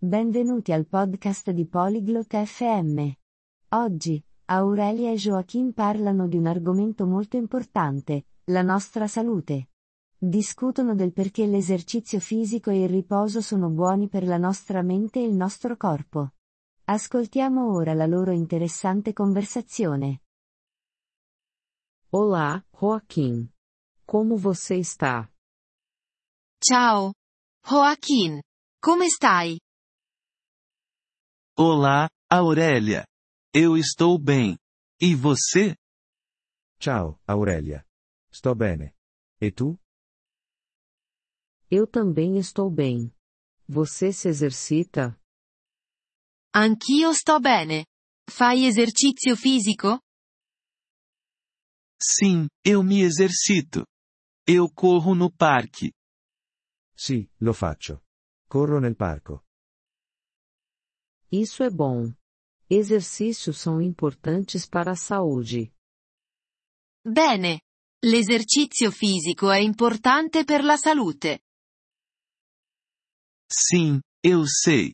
Benvenuti al podcast di Polyglot FM. Oggi, Aurelia e Joachim parlano di un argomento molto importante, la nostra salute. Discutono del perché l'esercizio fisico e il riposo sono buoni per la nostra mente e il nostro corpo. Ascoltiamo ora la loro interessante conversazione. Olá, Joaquim. Como você está? Ciao. Joaquin. Come stai? Olá, Aurélia. Eu estou bem. E você? Ciao, Aurelia. Sto bene. E tu? Eu também estou bem. Você se exercita? Anch'io sto bene. Fai esercizio fisico? Sim, eu me exercito. Eu corro no parque. Sì, lo faccio. Corro nel parco. Isso é bom. Exercícios são importantes para a saúde. Bene. L'esercizio fisico è importante per la salute. Sim, eu sei.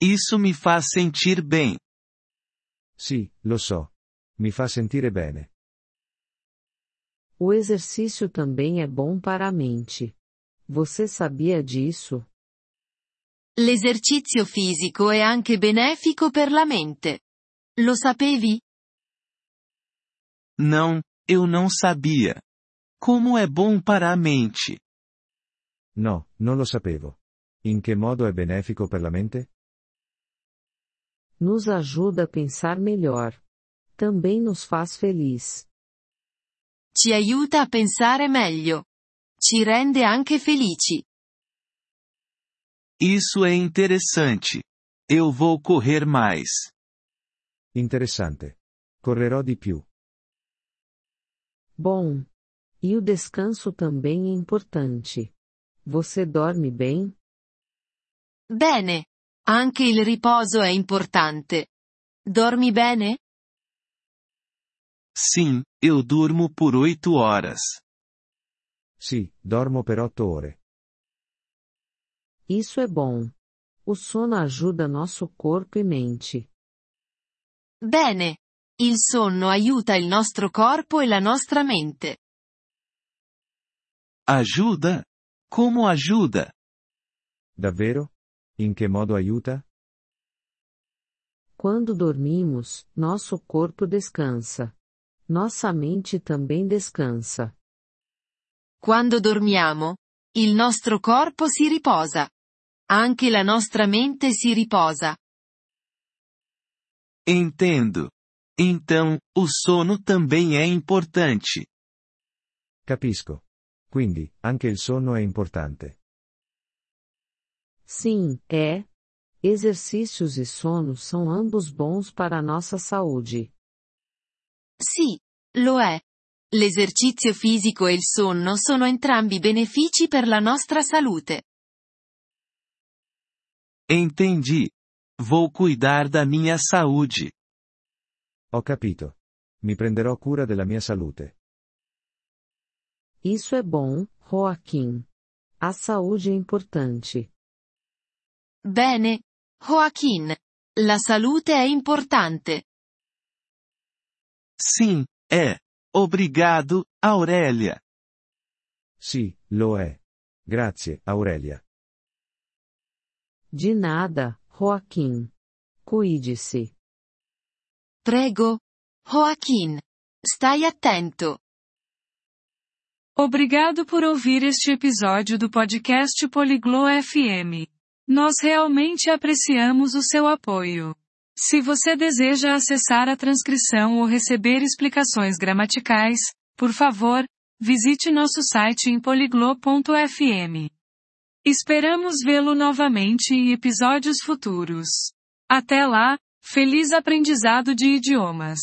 Isso me faz sentir bem. Sì, lo so. Mi fa sentire bene. O exercício também é bom para a mente. Você sabia disso? L'esercizio fisico è anche benefico per la mente. Lo sapevi? Não, eu não sabia. Como é bom para a mente. No, non lo sapevo. In che modo è benefico per la mente? Nos ajuda a pensar melhor. Também nos faz feliz. Ci aiuta a pensare meglio. Ci rende anche felici. Isso é interessante. Eu vou correr mais. Interessante. Correrò di più. Bom. E o descanso também é importante. Você dorme bem? Bene. Anche il riposo è importante. Dormi bene? Sim, eu durmo por oito horas. Sì, dormo per otto ore. Isso é bom. O sono ajuda nosso corpo e mente. Bene. Il sonno aiuta il nostro corpo e la nostra mente. Ajuda? Como ajuda? Davvero? In che modo aiuta? Quando dormimos, nosso corpo descansa. Nossa mente também descansa. Quando dormiamo, il nostro corpo si riposa. Anche la nostra mente si riposa. Entendo. Então, o sono também é importante. Capisco. Quindi, anche il sonno è importante. Sim, é. Exercícios e sono são ambos bons para a nossa saúde. Sì, lo è. L'esercizio fisico e il sonno sono entrambi benefici per la nostra salute. Entendi. Vou cuidar da minha saúde. Ho capito. Mi prenderò cura della mia salute. Isso é bom, Joaquim. A saúde é importante. Bene. Joaquin. La salute è importante. Sim, é. Obrigado, Aurélia. Sì, lo è. Grazie, Aurelia. De nada, Joaquim. Cuide-se. Prego. Joaquin. Stai attento. Obrigado por ouvir este episódio do podcast Poliglo FM. Nós realmente apreciamos o seu apoio. Se você deseja acessar a transcrição ou receber explicações gramaticais, por favor, visite nosso site em poliglo.fm. Esperamos vê-lo novamente em episódios futuros. Até lá, feliz aprendizado de idiomas!